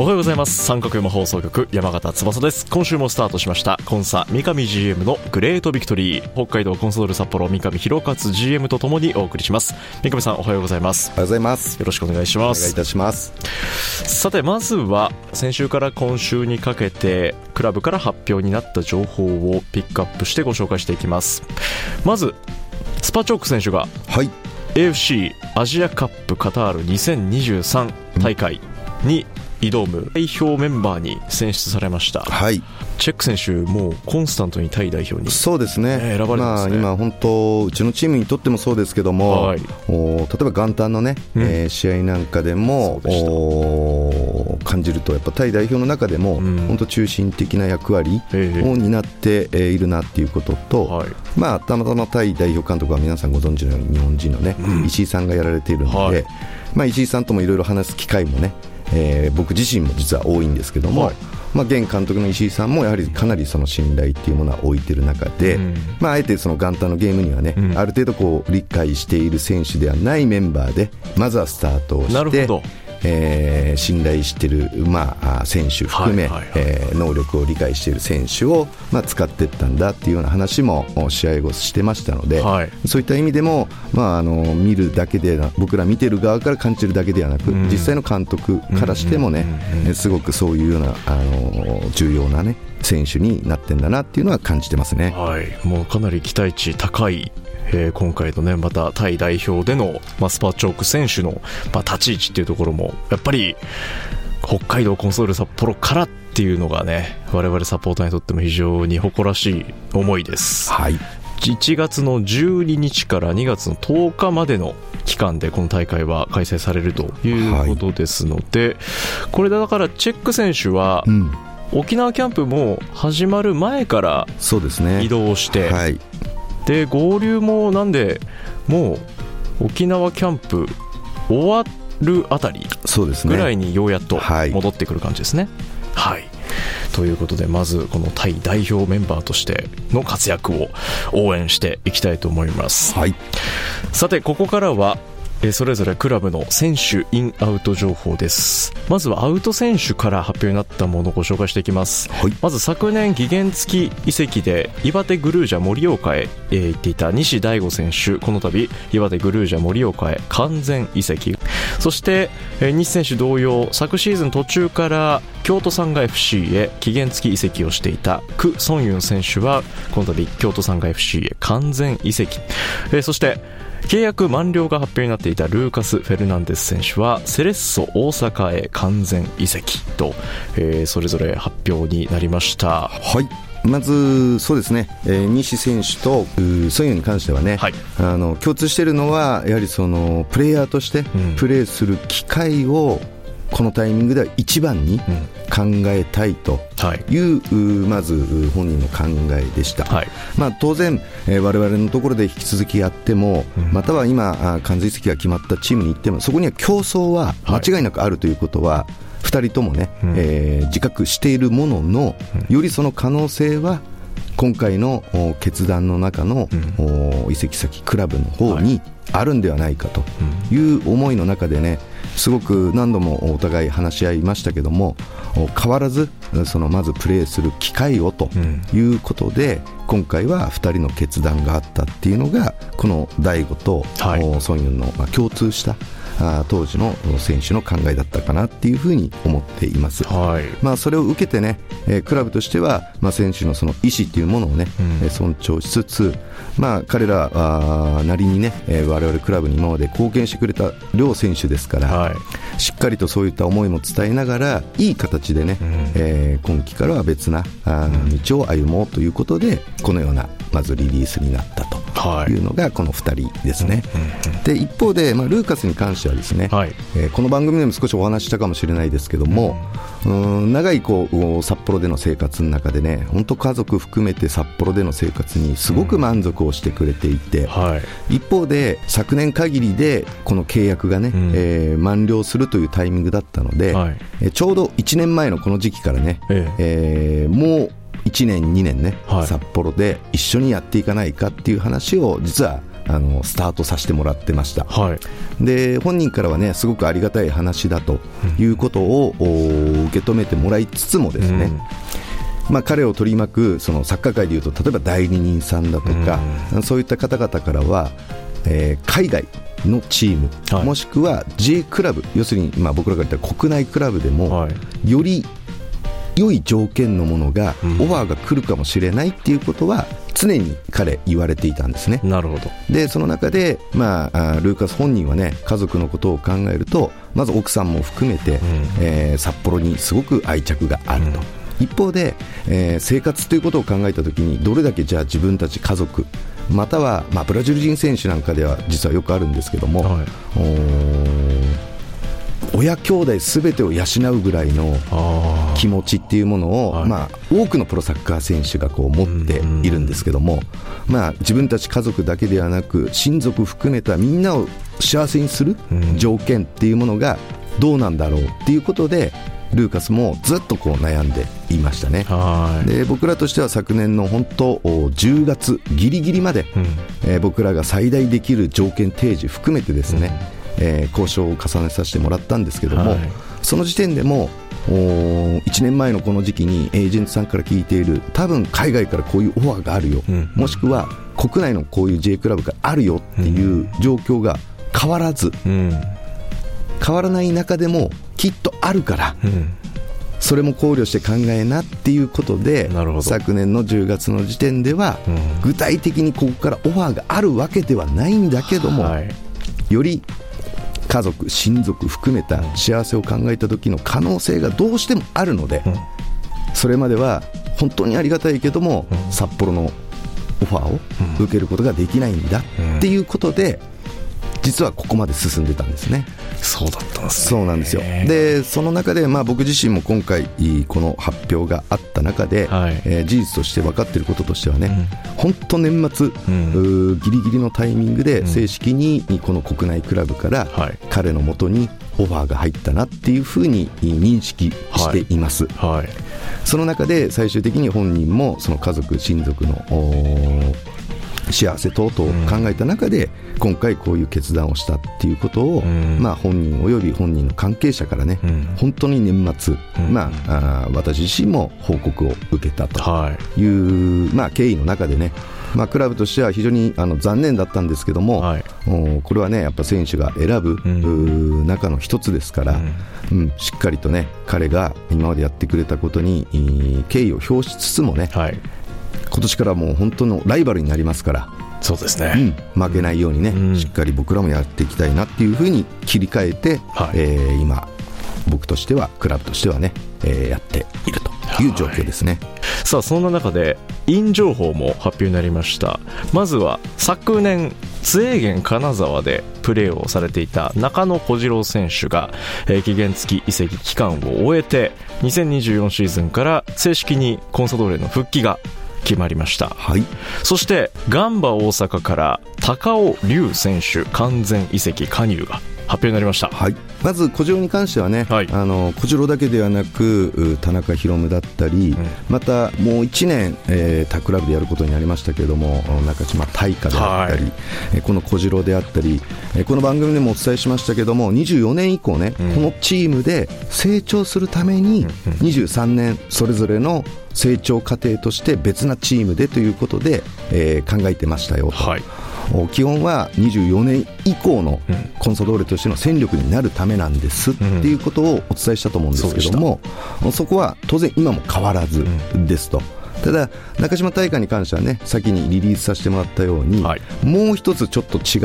おはようございます。三角山放送局山形翼です。今週もスタートしました。コンサ三上 GM のグレートビクトリー。北海道コンソール札幌三上博勝 GM とともにお送りします。三上さんおはようございます。おはようございます。よろしくお願いします。お願いいたします。さてまずは先週から今週にかけてクラブから発表になった情報をピックアップしてご紹介していきます。まずスパチョーク選手がはい。AFC アジアカップカタール2023大会に挑む代表メンバーに選出されました。はい。チェック選手もうコンスタントにタイ代表にそうですね、えー選ばれてますね。まあ、今、本当、うちのチームにとってもそうですけども、はい。お例えば元旦のね、うん。えー試合なんかでもでお感じると、やっぱタイ代表の中でも、うん。本当、中心的な役割ええ。を担ってえーいるなっていうことと、はい。まあ、たまたまタイ代表監督は皆さんご存知のように日本人のね、うん。石井さんがやられているので、はい。まあ、石井さんともいろいろ話す機会もね、えー僕自身も実は多いんですけども、はいまあ、現監督の石井さんもやはりかなりその信頼っていうものは置いてる中で、うんまあ、あえてその元旦のゲームにはね、うんある程度こう理解している選手ではないメンバーでまずはスタートをしてなるほど。えー信頼している、まあ、あ選手含め、はいはいはい。えー能力を理解している選手を、まあ、使っていったんだっていうような話もお試合後してましたので、はい。そういった意味でも、まあ、あの見るだけでな僕ら見てる側から感じるだけではなく、うん。実際の監督からしてもね、うんすごくそういうようなあの重要な、ね、選手になってんだなっていうのは感じてますね。はい、もうかなり期待値高い、えー今回のね、またタイ代表での、まあ、スパチョーク選手の、まあ、立ち位置っていうところも、やっぱり北海道コンソール札幌からっていうのがね、我々サポーターにとっても非常に誇らしい思いです。はい。1月の12日から2月の10日までの期間でこの大会は開催されるということですので、これだからチェック選手はうん、沖縄キャンプも始まる前からそうですね。移動して、はいで合流もなんでもう沖縄キャンプ終わるあたりぐらいにようやっとはい。戻ってくる感じですね。はい。ということでまずこのタイ代表メンバーとしての活躍を応援していきたいと思います。はい。さてここからはえーそれぞれクラブの選手インアウト情報です。まずはアウト選手から発表になったものをご紹介していきます。はい。まず昨年期限付き移籍で岩手グルージャ盛岡へえー行っていた西大吾選手。この度岩手グルージャ盛岡へ完全移籍。そして、えー西選手同様昨シーズン途中から京都サンガ FC へ期限付き移籍をしていたク・ソンユン選手はこの度京都サンガ FC へ完全移籍、えーそして契約満了が発表になっていたルーカス・フェルナンデス選手はセレッソ大阪へ完全移籍と、えーそれぞれ発表になりました。はい。まず、そうですね、えー西選手とうソンユンに関してはね、はい。あの共通しているのは、やはりそのプレイヤーとしてん。プレーする機会を、このタイミングでは一番に考えたいとはい。いう、うまずう本人の考えでした。はい。まあ、当然、えー我々のところで引き続きやっても、うん。または今、あ完全移籍が決まったチームに行っても、そこには競争は間違いなくあるということは、2人ともね、うん。えー自覚しているものの、よりその可能性は、今回のお決断の中の、お移籍先、クラブの方にあるんではないかという思いの中でね、すごく何度もお互い話し合いましたけども、お変わらず、そのまずプレーする機会をとうん。いうことで、今回は2人の決断があったっていうのが、この大悟と、はい。おソンユンの、まあ、共通したあ当時の選手の考えだったかなっていうふうに思っています、はい。まあ、それを受けてね、えークラブとしては、まあ、選手のその意思っていうものをね、うん。えー尊重しつつ、まあ、彼らあーなりにね、えー我々クラブに今まで貢献してくれた両選手ですから、はい。しっかりとそういった思いも伝えながらいい形でね、うん。えー今季からは別なあー道を歩もうということでこのようなまずリリースになったとはい。いうのがこの2人ですね。で一方で、まあ、ルーカスに関してはですね、はい。えーこの番組でも少しお話ししたかもしれないですけども、うーん長いこう札幌での生活の中でね本当家族含めて札幌での生活にすごく満足をしてくれていて、はい。一方で昨年限りでこの契約がね、うん。えー満了するというタイミングだったので、はい。えーちょうど1年前のこの時期からね、え。えーもう1年、2年ね、はい。札幌で一緒にやっていかないかっていう話を実はあのスタートさせてもらってました。はい。で本人からはねすごくありがたい話だということを、お受け止めてもらいつつもですね、まあ、彼を取り巻くそのサッカー界でいうと例えば代理人さんだとか、そういった方々からは、えー海外のチーム、はい。もしくは J クラブ要するに、まあ、僕らが言った国内クラブでも、はい。より良い条件のものが、うん。オファーが来るかもしれないっていうことは常に彼言われていたんですね。なるほど。でその中で、まあ、ルーカス本人はね家族のことを考えるとまず奥さんも含めて、えー札幌にすごく愛着があると、一方で、えー生活ということを考えたときにどれだけじゃあ自分たち家族または、まあ、ブラジル人選手なんかでは実はよくあるんですけども、はい親兄弟すべてを養うぐらいのあ気持ちっていうものを、はい。まあ、多くのプロサッカー選手がこう持っているんですけども、まあ、自分たち家族だけではなく親族含めたみんなを幸せにするうん。条件っていうものがどうなんだろうっていうことでルーカスもずっとこう悩んでいましたね。はい。で僕らとしては昨年の本当お10月ギリギリまで、うん。えー僕らが最大できる条件提示含めてですね、えー交渉を重ねさせてもらったんですけども、はい。その時点でもお1年前のこの時期にエージェントさんから聞いている多分海外からこういうオファーがあるよ、うん。もしくは国内のこういう J クラブがあるよっていう状況が変わらずうん。変わらない中でもきっとあるからうん。それも考慮して考えなっていうことで昨年の10月の時点では、うん。具体的にここからオファーがあるわけではないんだけども、はい。より家族、親族含めた幸せを考えた時の可能性がどうしてもあるので、うん。それまでは本当にありがたいけども、札幌のオファーを受けることができないんだっていうことで、実はここまで進んでたんですね。そうだったんですね。そうなんですよ。でその中で、まあ、僕自身も今回この発表があった中で、はい。えー事実として分かっていることとしてはね、本当年末、ん。うーギリギリのタイミングで正式にこの国内クラブからはい。彼のもとにオファーが入ったなっていうふうに認識しています、はい。その中で最終的に本人もその家族親族の幸せ等々を考えた中で、今回こういう決断をしたっていうことを、ん。まあ、本人および本人の関係者からね、うん。本当に年末、ん。まあ、あー私自身も報告を受けたとはい。いう、まあ、経緯の中でね、まあ、クラブとしては非常にあの残念だったんですけども、はい。おこれはねやっぱ選手が選ぶ、中の一つですから、うん。しっかりとね彼が今までやってくれたことにえー敬意を表しつつもねはい今年からもう本当のライバルになりますから、そうですうねん、負けないようにね、うん。しっかり僕らもやっていきたいなっていうふうに切り替えて、はい。えー今僕としてはクラブとしてはね、えーやっているという状況ですね。さあそんな中でイン情報も発表になりました。まずは昨年津永源金沢でプレーをされていた中野小次郎選手が、えー期限付き移籍期間を終えて2024シーズンから正式にコンサドーレの復帰が決まりました。はい。そしてガンバ大阪から高尾龍選手完全移籍加入が発表になりました。はい、まず小次郎に関してはね、はい。あの小次郎だけではなくう田中宏夢だったり、またもう1年、えー、他クラブでやることになりましたけれども中島大花であったり、はい。えーこの小次郎であったり、えーこの番組でもお伝えしましたけども24年以降ね、うん。このチームで成長するために23年それぞれの成長過程として別なチームでということで、えー考えてましたよと。はい基本は24年以降のコンサドーレとしての戦力になるためなんですっていうことをお伝えしたと思うんですけども、そこは当然今も変わらずですと。ただ、中島大会に関してはね先にリリースさせてもらったように、はい、もう一つちょっと違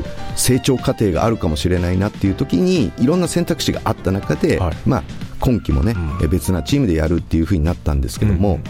う成長過程があるかもしれないなっていう時にいろんな選択肢があった中で、はい、まあ、今季もね、うん、別なチームでやるっていうふうになったんですけども、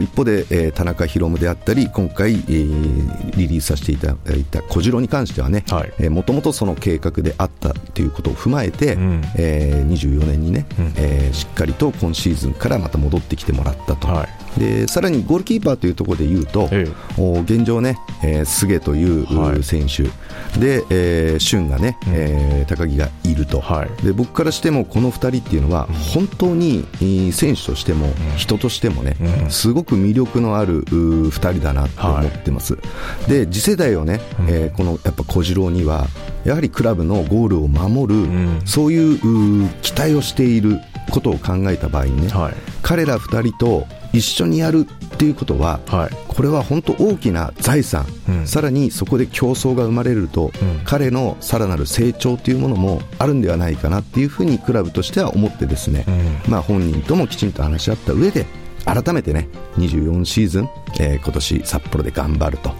一方で、えー、田中宏夢であったり今回、えー、リリースさせていただいた小次郎に関してはねもともとその計画であったということを踏まえて、うん、えー、24年にね、うん、えー、しっかりと今シーズンからまた戻ってきてもらったと。はいでさらにゴールキーパーというところでいうと、ええ、現状ね、えー、菅という選手、はい、で、えー、俊がね、うん、えー、高木がいると、はい、で僕からしてもこの2人っていうのは、本当に選手としても、人としてもね、うん、すごく魅力のある2人だなと思ってます、はい、で次世代をね、えー、このやっぱ小次郎には、やはりクラブのゴールを守る、そういう期待をしていることを考えた場合にね、はい、彼ら2人と一緒にやるっていうことは、はい、これは本当大きな財産、うん、さらにそこで競争が生まれると、うん、彼のさらなる成長というものもあるんではないかなっていうふうにクラブとしては思ってですね、うん、まあ、本人ともきちんと話し合った上で改めてね24シーズン、えー、今年札幌で頑張ると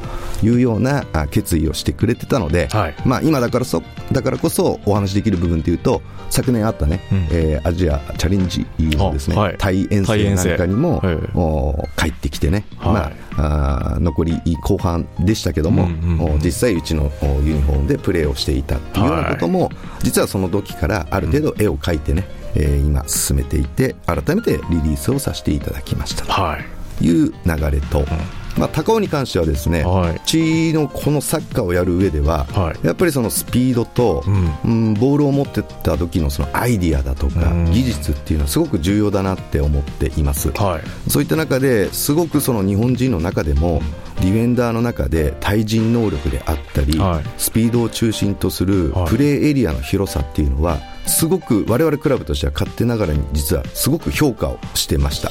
いうような決意をしてくれてたので、はい、まあ、今だからそだからこそお話できる部分というと昨年あったね、うん、えー、アジアチャレンジのですね、はい、対遠征なんかにも、はい、帰ってきてね、まあ、あ残り後半でしたけども、うんうん、実際うちのユニフォームでプレーをしていたっていうようなことも、実はその時からある程度絵を描いてね、えー、今進めていて改めてリリースをさせていただきましたという流れと、うんまあ、高尾に関してはですね、はい、ちのこのサッカーをやる上では、はい、やっぱりそのスピードと、うん、うん、ボールを持ってた時のそのアイディアだとか、技術っていうのはすごく重要だなって思っています、はい、そういった中ですごくその日本人の中でも、ディフェンダーの中で対人能力であったり、スピードを中心とするプレーエリアの広さっていうのは、すごく我々クラブとしては勝手ながらに実はすごく評価をしてました。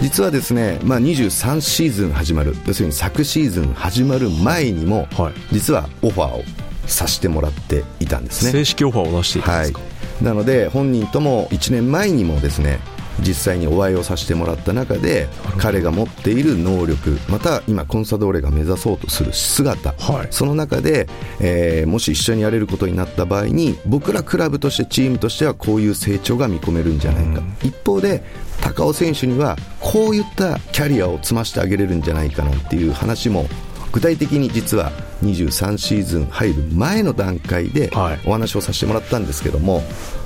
実はですね、まあ、23シーズン始まる。要するに昨シーズン始まる前にも、はい、実はオファーをさせてもらっていたんですね。正式オファーを出していたんですか、はい、なので本人とも1年前にもですね実際にお会いをさせてもらった中で彼が持っている能力また今コンサドーレが目指そうとする姿、はい、その中で、えー、もし一緒にやれることになった場合に僕らクラブとしてチームとしてはこういう成長が見込めるんじゃないか、一方で高尾選手にはこういったキャリアを積ましてあげれるんじゃないかなっていう話も具体的に実は23シーズン入る前の段階でお話をさせてもらったんですけども、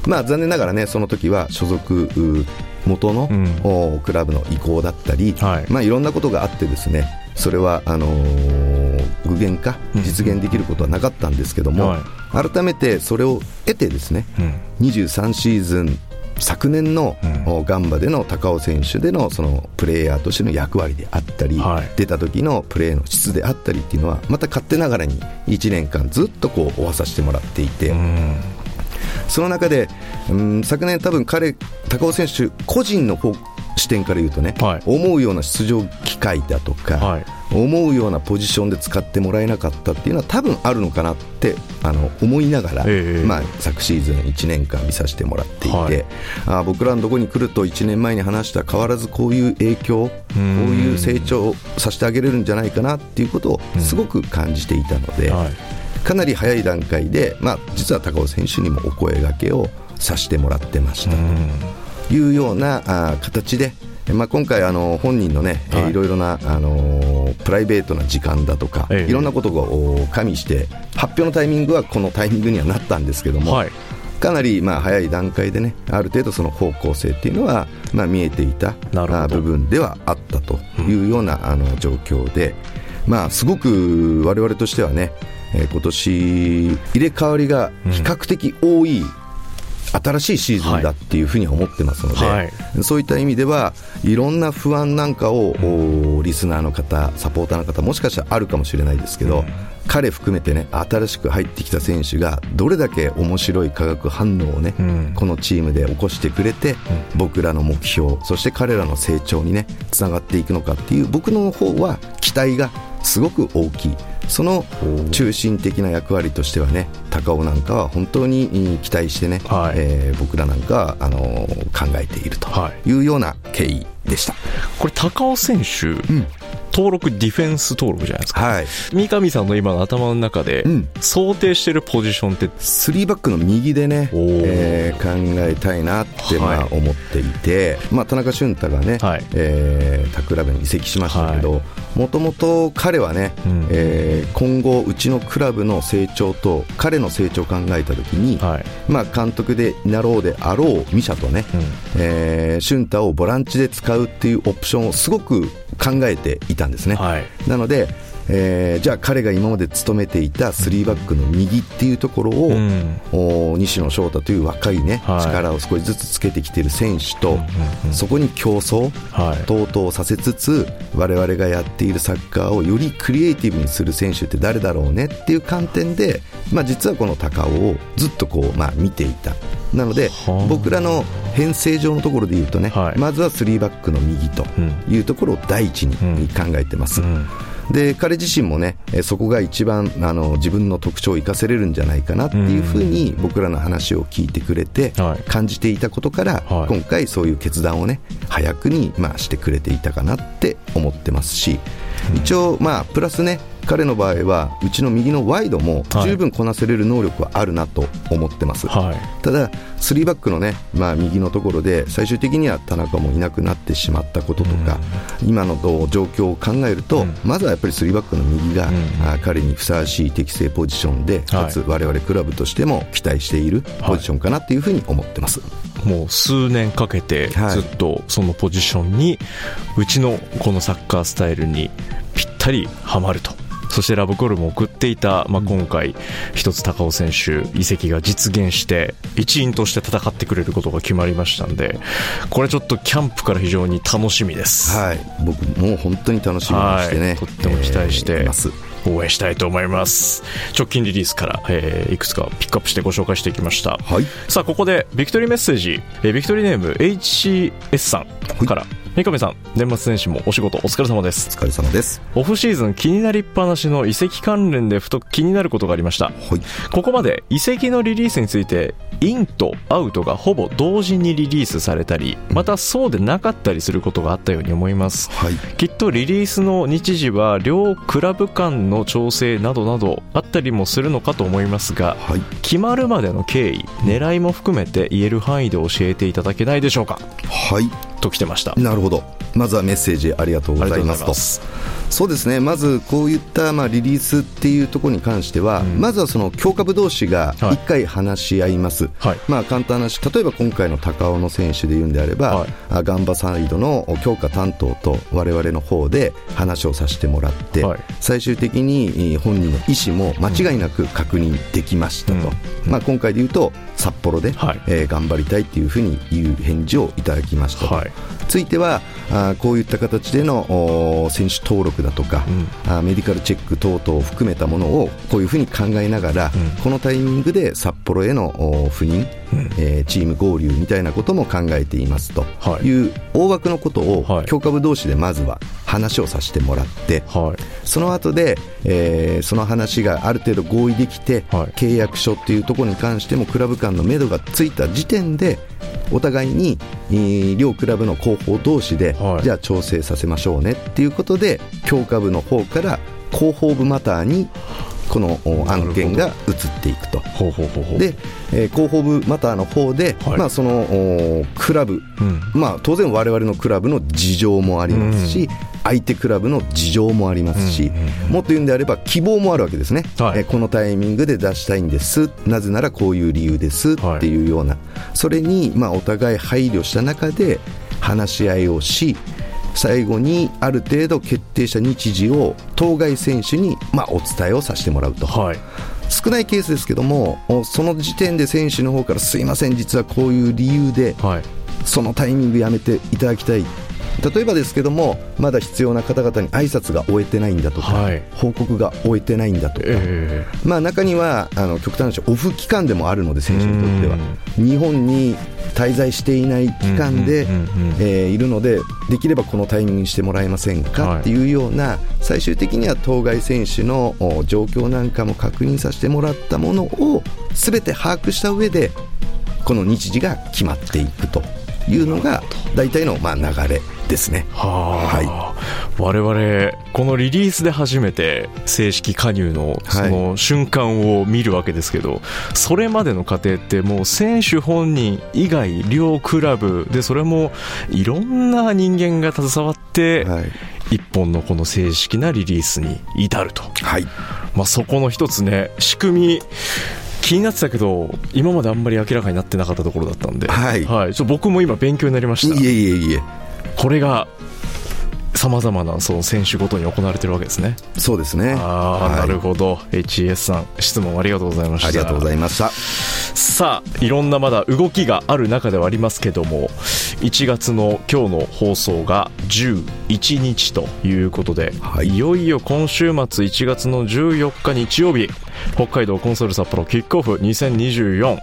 まあ、残念ながらねその時は所属元の、うん、クラブの意向だったり、はい。まあ、いろんなことがあってですねそれはあのー、具現化、実現できることはなかったんですけども、はい、改めてそれを得てですね、うん、23シーズン昨年の、ガンバでの高尾選手でのそのプレーヤーとしての役割であったり、はい、出た時のプレーの質であったりっていうのはまた勝手ながらに1年間ずっとこう追わさせてもらっていて。その中で、うん、昨年、多分彼、高尾選手個人の方視点から言うとね、はい、思うような出場機会だとか、はい、思うようなポジションで使ってもらえなかったっていうのは多分あるのかなってあの思いながら、えー、まあ、昨シーズン1年間見させてもらっていて、はい、あ僕らのところに来ると1年前に話した変わらずこういう影響こういう成長をさせてあげれるんじゃないかなっていうことをすごく感じていたので。かなり早い段階で、まあ、実は高尾選手にもお声がけをさせてもらってました。というようなあ形で、まあ、今回あの本人のね、はい、いろいろな、あのプライベートな時間だとか、ええ、いろんなことを加味して発表のタイミングはこのタイミングにはなったんですけども、はい、かなりまあ早い段階でねある程度その方向性っていうのはまあ見えていた部分ではあったというようなあの状況で、まあ、すごく我々としてはねえー、今年入れ替わりが比較的多い、新しいシーズンだっていうふうに思ってますので、はい、そういった意味ではいろんな不安なんかを、うん、リスナーの方サポーターの方もしかしたらあるかもしれないですけど、うん、彼含めてね新しく入ってきた選手がどれだけ面白い化学反応をね、うん、このチームで起こしてくれて、僕らの目標そして彼らの成長にねつながっていくのかっていう僕の方は期待がすごく大きい。その中心的な役割としてはね高尾なんかは本当に期待してね、はい、えー、僕らなんかはあの考えているというような経緯でした。これ高尾選手、うん登録ディフェンス登録じゃないですか、はい、三上さんの今の頭の中で、想定してるポジションって3バックの右でね、えー、考えたいなってまあ思っていて、はい、まあ、田中俊太がね、はい、えー、タクラブに移籍しましたけどもともと彼はね、うん、えー、今後うちのクラブの成長と彼の成長を考えた時に、はい、まあ、監督でなろうであろうミシャとね、うん、えー、俊太をボランチで使うっていうオプションをすごく考えていたんですね。はい、なのでえー、じゃあ彼が今まで務めていた3バックの右っていうところを、うん、西野翔太という若い、ね、はい、力を少しずつつけてきている選手と、うん、そこに競争、はい、等々させつつ我々がやっているサッカーをよりクリエイティブにする選手って誰だろうねっていう観点で、まあ、実はこの高尾をずっとこう、まあ、見ていた。なので、僕らの編成上のところで言うとね、はい、まずは3バックの右というところを第一に考えてます。うんうんで彼自身もねそこが一番あの自分の特徴を生かせれるんじゃないかなっていうふうに僕らの話を聞いてくれて感じていたことから、はい、今回そういう決断をね早くにまあしてくれていたかなって思ってますし一応まあプラスね彼の場合はうちの右のワイドも十分こなせれる能力はあるなと思ってます、はい、ただ、3バックのね、まあ、右のところで最終的には田中もいなくなってしまったこととか、うん、今の状況を考えると、うん、まずはやっぱり3バックの右が、うん、彼にふさわしい適正ポジションで、かつ我々クラブとしても期待しているポジションかなというふうに思ってます。もう数年かけてずっとそのポジションに、うちのこのサッカースタイルにぴったりはまるとそしてラブコールも送っていた、まあ、今回、一つ高尾選手、移籍が実現して、一員として戦ってくれることが決まりましたんで、これちょっとキャンプから非常に楽しみです。はい、僕も本当に楽しみにしてね、とっても期待して、応援したいと思います。直近リリースから、えー、いくつかピックアップしてご紹介していきました、はい、さあここでビクトリーメッセージ、えー、ビクトリーネーム HCS さんから、はい三上さん年末年始もお仕事お疲れ様です。お疲れ様です。オフシーズン気になりっぱなしの移籍関連でふと気になることがありました、はい、ここまで移籍のリリースについてインとアウトがほぼ同時にリリースされたりまたそうでなかったりすることがあったように思います、はい、きっとリリースの日時は両クラブ間の調整などなどあったりもするのかと思いますが、はい、決まるまでの経緯狙いも含めて言える範囲で教えていただけないでしょうか？はいと来てました。なるほど。まずはメッセージありがとうございますと。そうですね。まずこういったまあリリースっていうところに関しては、うん、まずはその強化部同士が1回話し合います、はい、まあ簡単なし例えば今回の高尾の選手で言うんであれば、はい、ガンバサイドの強化担当と我々の方で話をさせてもらって、はい、最終的に本人の意思も間違いなく確認できましたと、うん、まあ、今回で言うと札幌で、はい、えー、頑張りたいっていうふうに言う返事をいただきましたと、はい、ついてはあこういった形での選手登録だとか、うん、あメディカルチェック等々を含めたものをこういうふうに考えながら、うん、このタイミングで札幌への赴任、うん、えー、チーム合流みたいなことも考えていますとい。う大枠のことを強化部同士でまずは話をさせてもらって、はい、その後で、えー、その話がある程度合意できて、はい、契約書っていうところに関してもクラブ間のめどがついた時点でお互いに、両クラブの広報同士で、はい、じゃあ調整させましょうねっていうことで強化部の方から広報部マターにこの案件が移っていくと。で、えー、広報部マターの方で、はい、まあそのクラブ、うん、まあ当然我々のクラブの事情もありますし、うん、相手クラブの事情もありますし、うん、もっと言うんであれば希望もあるわけですね、はい、えー、このタイミングで出したいんです。なぜならこういう理由です。っていうような、それにまあお互い配慮した中で話し合いをし最後にある程度決定した日時を当該選手に、まあ、お伝えをさせてもらうと、はい、少ないケースですけどもその時点で選手の方からすいません実はこういう理由で、はい、そのタイミングやめていただきたい例えばですけどもまだ必要な方々に挨拶が終えてないんだとか、はい、報告が終えてないんだとか、えー、まあ、中にはあの極端な話オフ期間でもあるので選手にとっては。日本に滞在していない期間でいるのでできればこのタイミングにしてもらえませんかっていうような、最終的には当該選手の状況なんかも確認させてもらったものを全て把握した上でこの日時が決まっていくというのが大体のまあ流れですね。は、い、我々このリリースで初めて正式加入のその瞬間を見るわけですけど、はい、それまでの過程ってもう選手本人以外両クラブでそれもいろんな人間が携わって、はい、一本のこの正式なリリースに至ると、はい。まあ、そこの一つね仕組み気になってたけど今まであんまり明らかになってなかったところだったんで、はい、はい、ちょ僕も今勉強になりました。いえいえいえこれがさまざまなその選手ごとに行われてるわけですね。そうですね。ああ、はい、なるほど。HES さん質問ありがとうございました。ありがとうございました。さあいろんなまだ動きがある中ではありますけども1月の今日の放送が11日ということで、はい、いよいよ今週末1月の14日日曜日北海道コンソール札幌キックオフ2024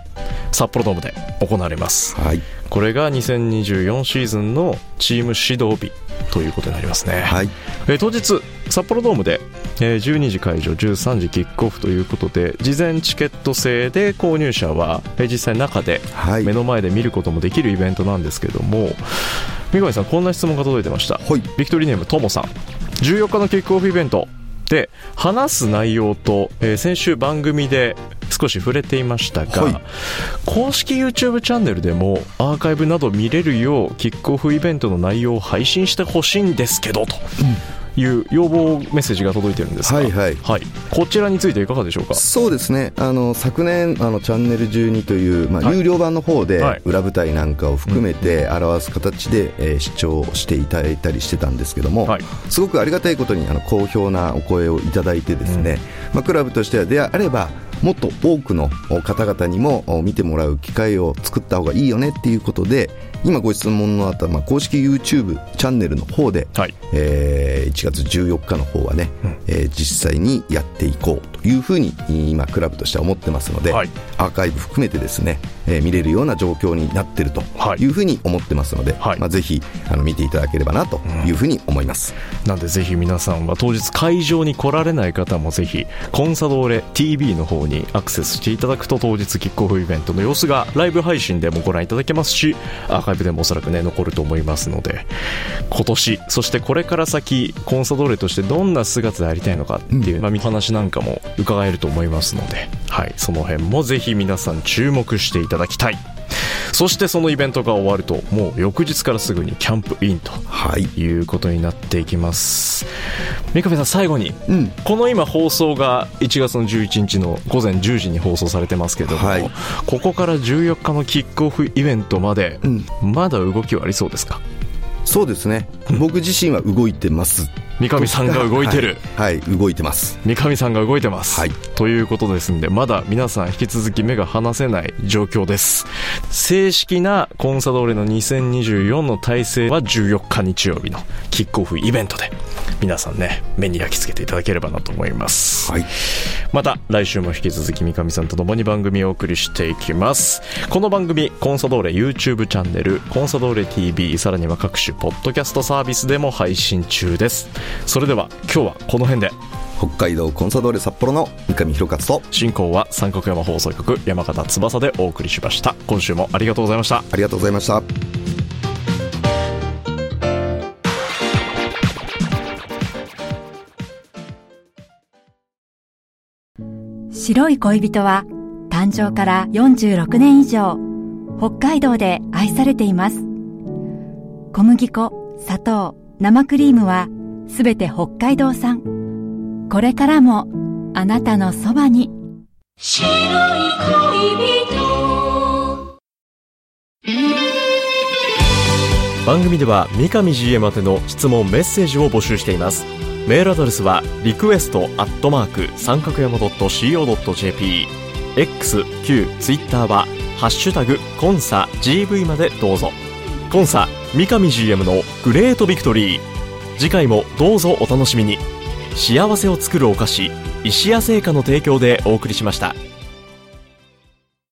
札幌ドームで行われます、はい、これが2024シーズンのチーム指導日ということになりますね、はい、え当日札幌ドームで、え12時会場13時キックオフということで事前チケット制で購入者は、え実際中で目の前で見ることもできるイベントなんですけども、三上さんこんな質問が届いてました、はい、ビクトリーネームともさん。14日のキックオフイベントで話す内容と、えー、先週番組で少し触れていましたが、はい、公式 YouTube チャンネルでもアーカイブなど見れるようキックオフイベントの内容を配信してほしいんですけどと。うんいう要望メッセージが届いてるんですが、はいはい。はい、こちらについていかがでしょうか？そうですね。あの昨年あのチャンネル12という、まあ、有料版の方で、裏舞台なんかを含めて表す形で、えー、視聴していただいたりしてたんですけども、はい、すごくありがたいことにあの好評なお声をいただいてですね、うん、まあ、クラブとしてはであればもっと多くの方々にも見てもらう機会を作った方がいいよねっていうことで今ご質問のあった、まあ、公式 YouTube チャンネルの方で、はい、えー、1月14日の方はね、うん、えー、実際にやっていこうというふうに今クラブとしては思ってますので、はい、アーカイブ含めてですね、えー、見れるような状況になっているとい。うふうに思ってますので、はい、まあ、ぜひあの見ていただければなというふうに思います、うん、なんでぜひ皆さんは当日会場に来られない方もぜひコンサドーレ TV の方にアクセスしていただくと当日キックオフイベントの様子がライブ配信でもご覧いただけますしアーカイブでもおそらくね残ると思いますので今年そしてこれから先コンサドーレとしてどんな姿でありたいのかっていう、うん、まあ、見話なんかも伺えると思いますので、はい、その辺もぜひ皆さん注目していただきたいそしてそのイベントが終わるともう翌日からすぐにキャンプインとい。うことになっていきます、三上さん最後に、うん、この今放送が1月の11日の午前10時に放送されてますけども、はい、ここから14日のキックオフイベントまで、うん、まだ動きはありそうですか？そうですね。僕自身は動いてます三上さんが動いてる、はい、はい、動いてます三上さんが動いてます、はい、ということですんでまだ皆さん引き続き目が離せない状況です正式なコンサドーレの2024の体制は14日日曜日のキックオフイベントで皆さんね目に焼き付けていただければなと思います、はい、また来週も引き続き三上さんと共に番組をお送りしていきますこの番組コンサドーレ YouTube チャンネルコンサドーレ TV さらには各種ポッドキャストサービスでも配信中ですそれでは今日はこの辺で。北海道コンサドーレ札幌の三上弘勝と。進行は三角山放送局山形翼でお送りしました。今週もありがとうございました。ありがとうございました。白い恋人は誕生から46年以上北海道で愛されています。小麦粉砂糖生クリームはすべて北海道産。これからもあなたのそばに。白い恋人。番組では三上 GM 宛ての質問メッセージを募集しています。メールアドレスはリクエストアットマーク三角山 .co.jp X、Q、Twitter はハッシュタグコンサ GV までどうぞ。コンサ三上 GM のグレートビクトリー。次回もどうぞお楽しみに幸せを作るお菓子石屋製菓の提供でお送りしました。